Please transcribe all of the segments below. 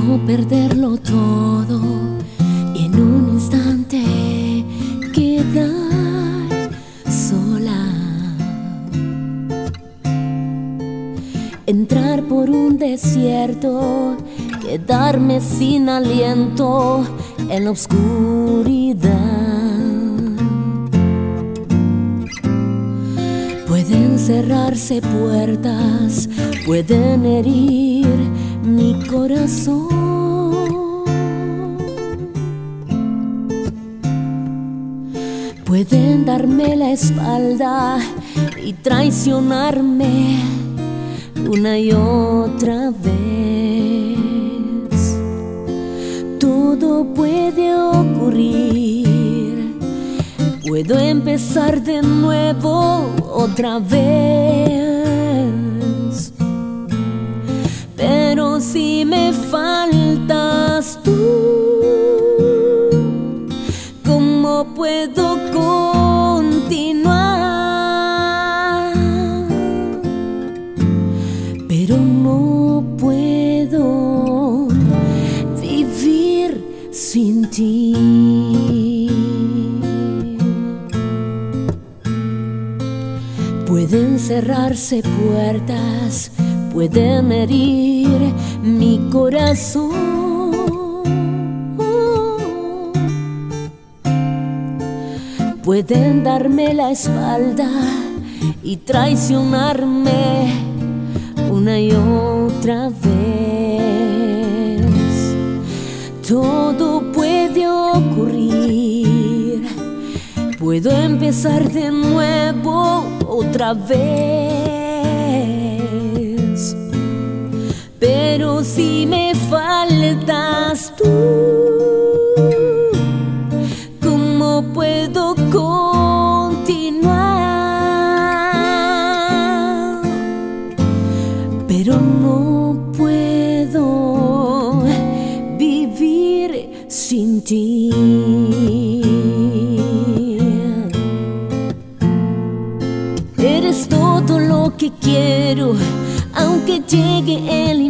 Puedo perderlo todo y en un instante quedar sola. Entrar por un desierto, quedarme sin aliento en la oscuridad. Pueden cerrarse puertas, pueden herir mi corazón. Pueden darme la espalda y traicionarme una y otra vez. Todo puede ocurrir. Puedo empezar de nuevo otra vez. Si me faltas tú, ¿cómo puedo continuar? Pero no puedo vivir sin ti. Pueden cerrarse puertas, pueden herir mi corazón. Pueden darme la espalda y traicionarme una y otra vez. Todo puede ocurrir. Puedo empezar de nuevo otra vez. Pero si me faltas tú, ¿cómo puedo continuar? Pero no puedo vivir sin ti. Eres todo lo que quiero, aunque llegue el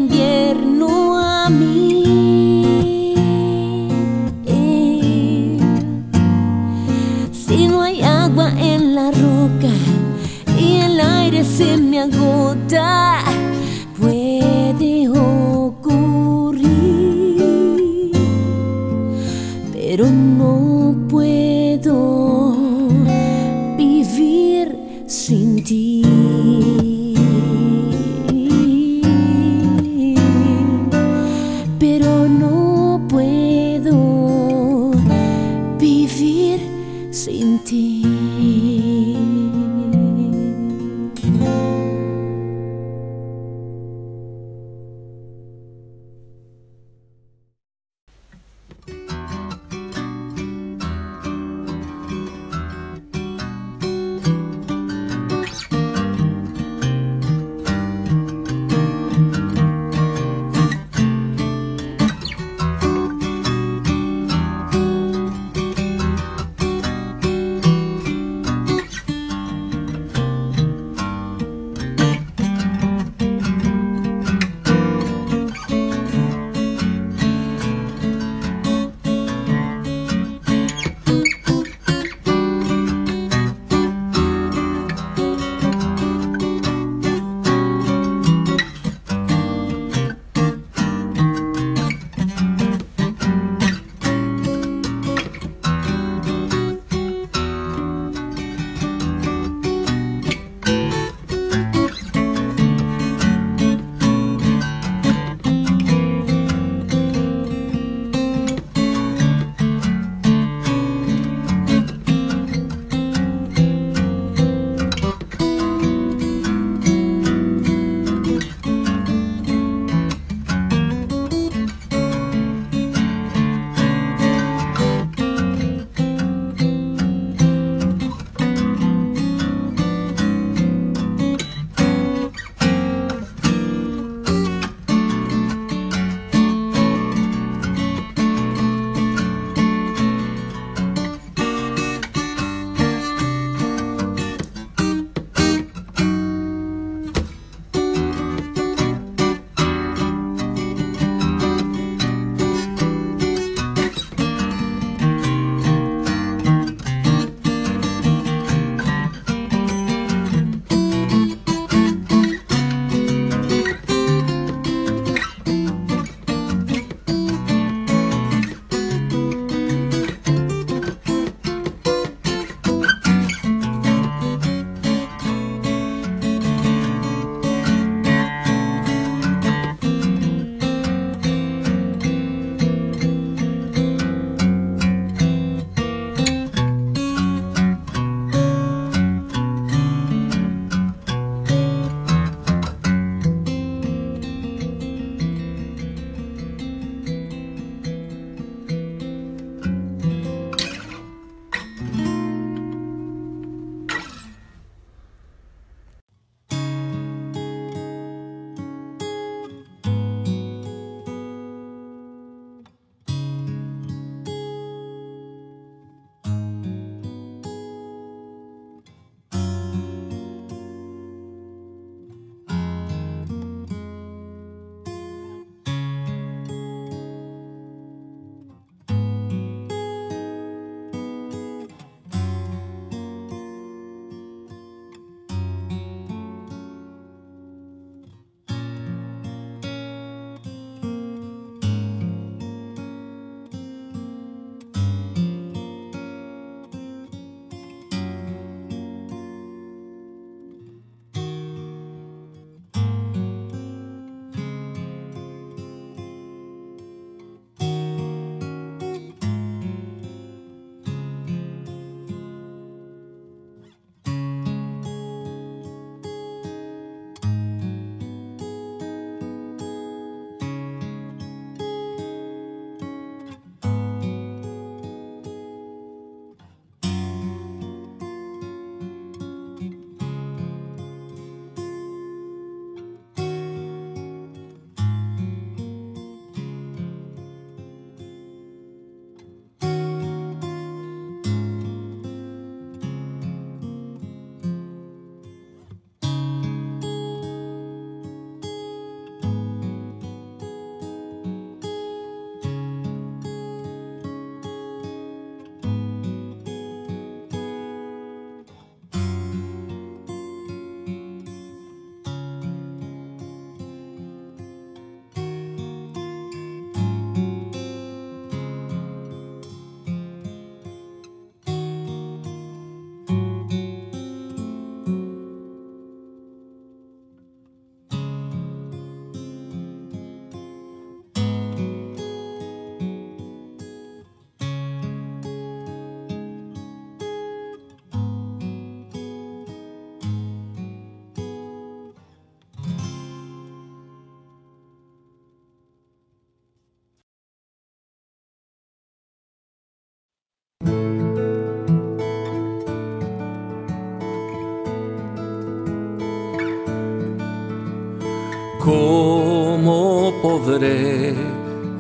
podré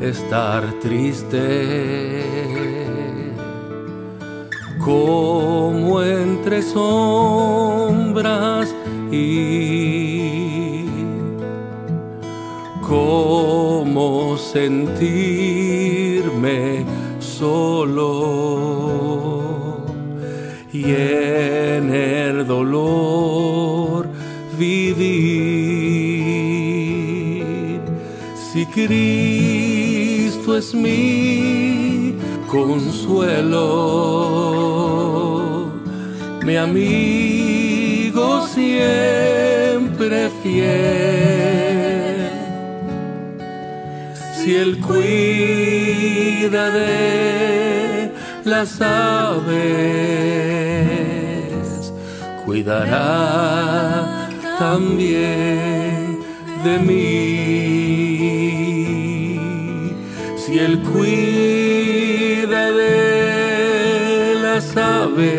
estar triste? Como entre sombras y cómo sentirme solo y en el dolor vivir. Cristo es mi consuelo, mi amigo siempre fiel. Si Él cuida de las aves, cuidará también de mí. Si Él cuida de las aves,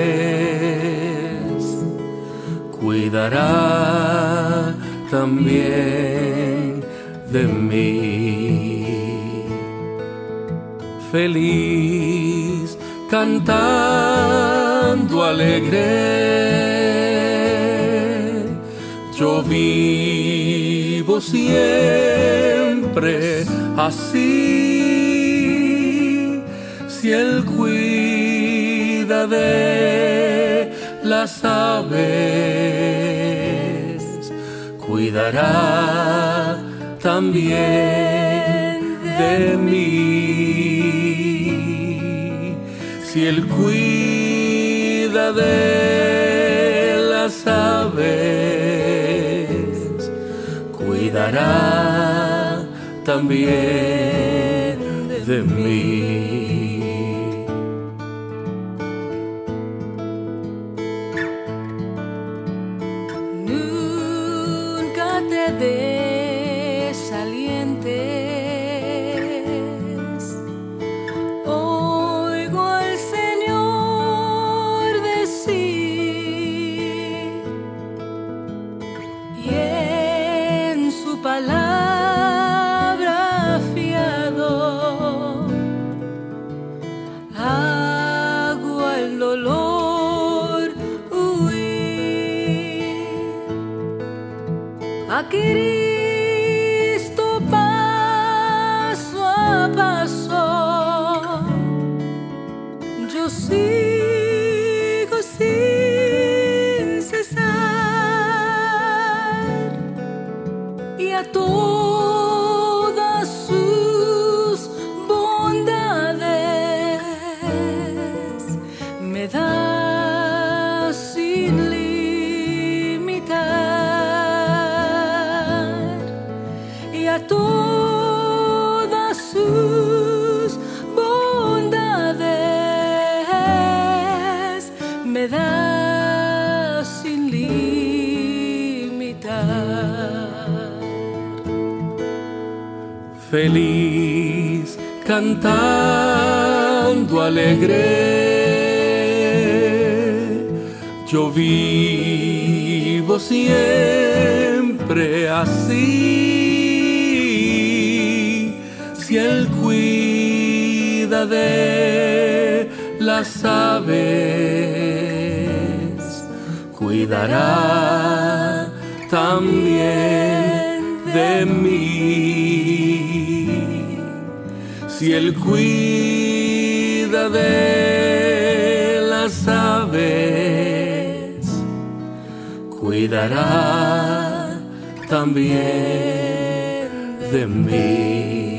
cuidará también de mí. Feliz cantando alegre. Yo vivo siempre así, si Él cuida de las aves, cuidará también de mí. Si Él cuida de las aves, cuidará también de mí. queria. Alegre. Yo vivo siempre así, si Él cuida de las aves, cuidará también de mí. Si Él cuida de las aves, cuidará también de mí.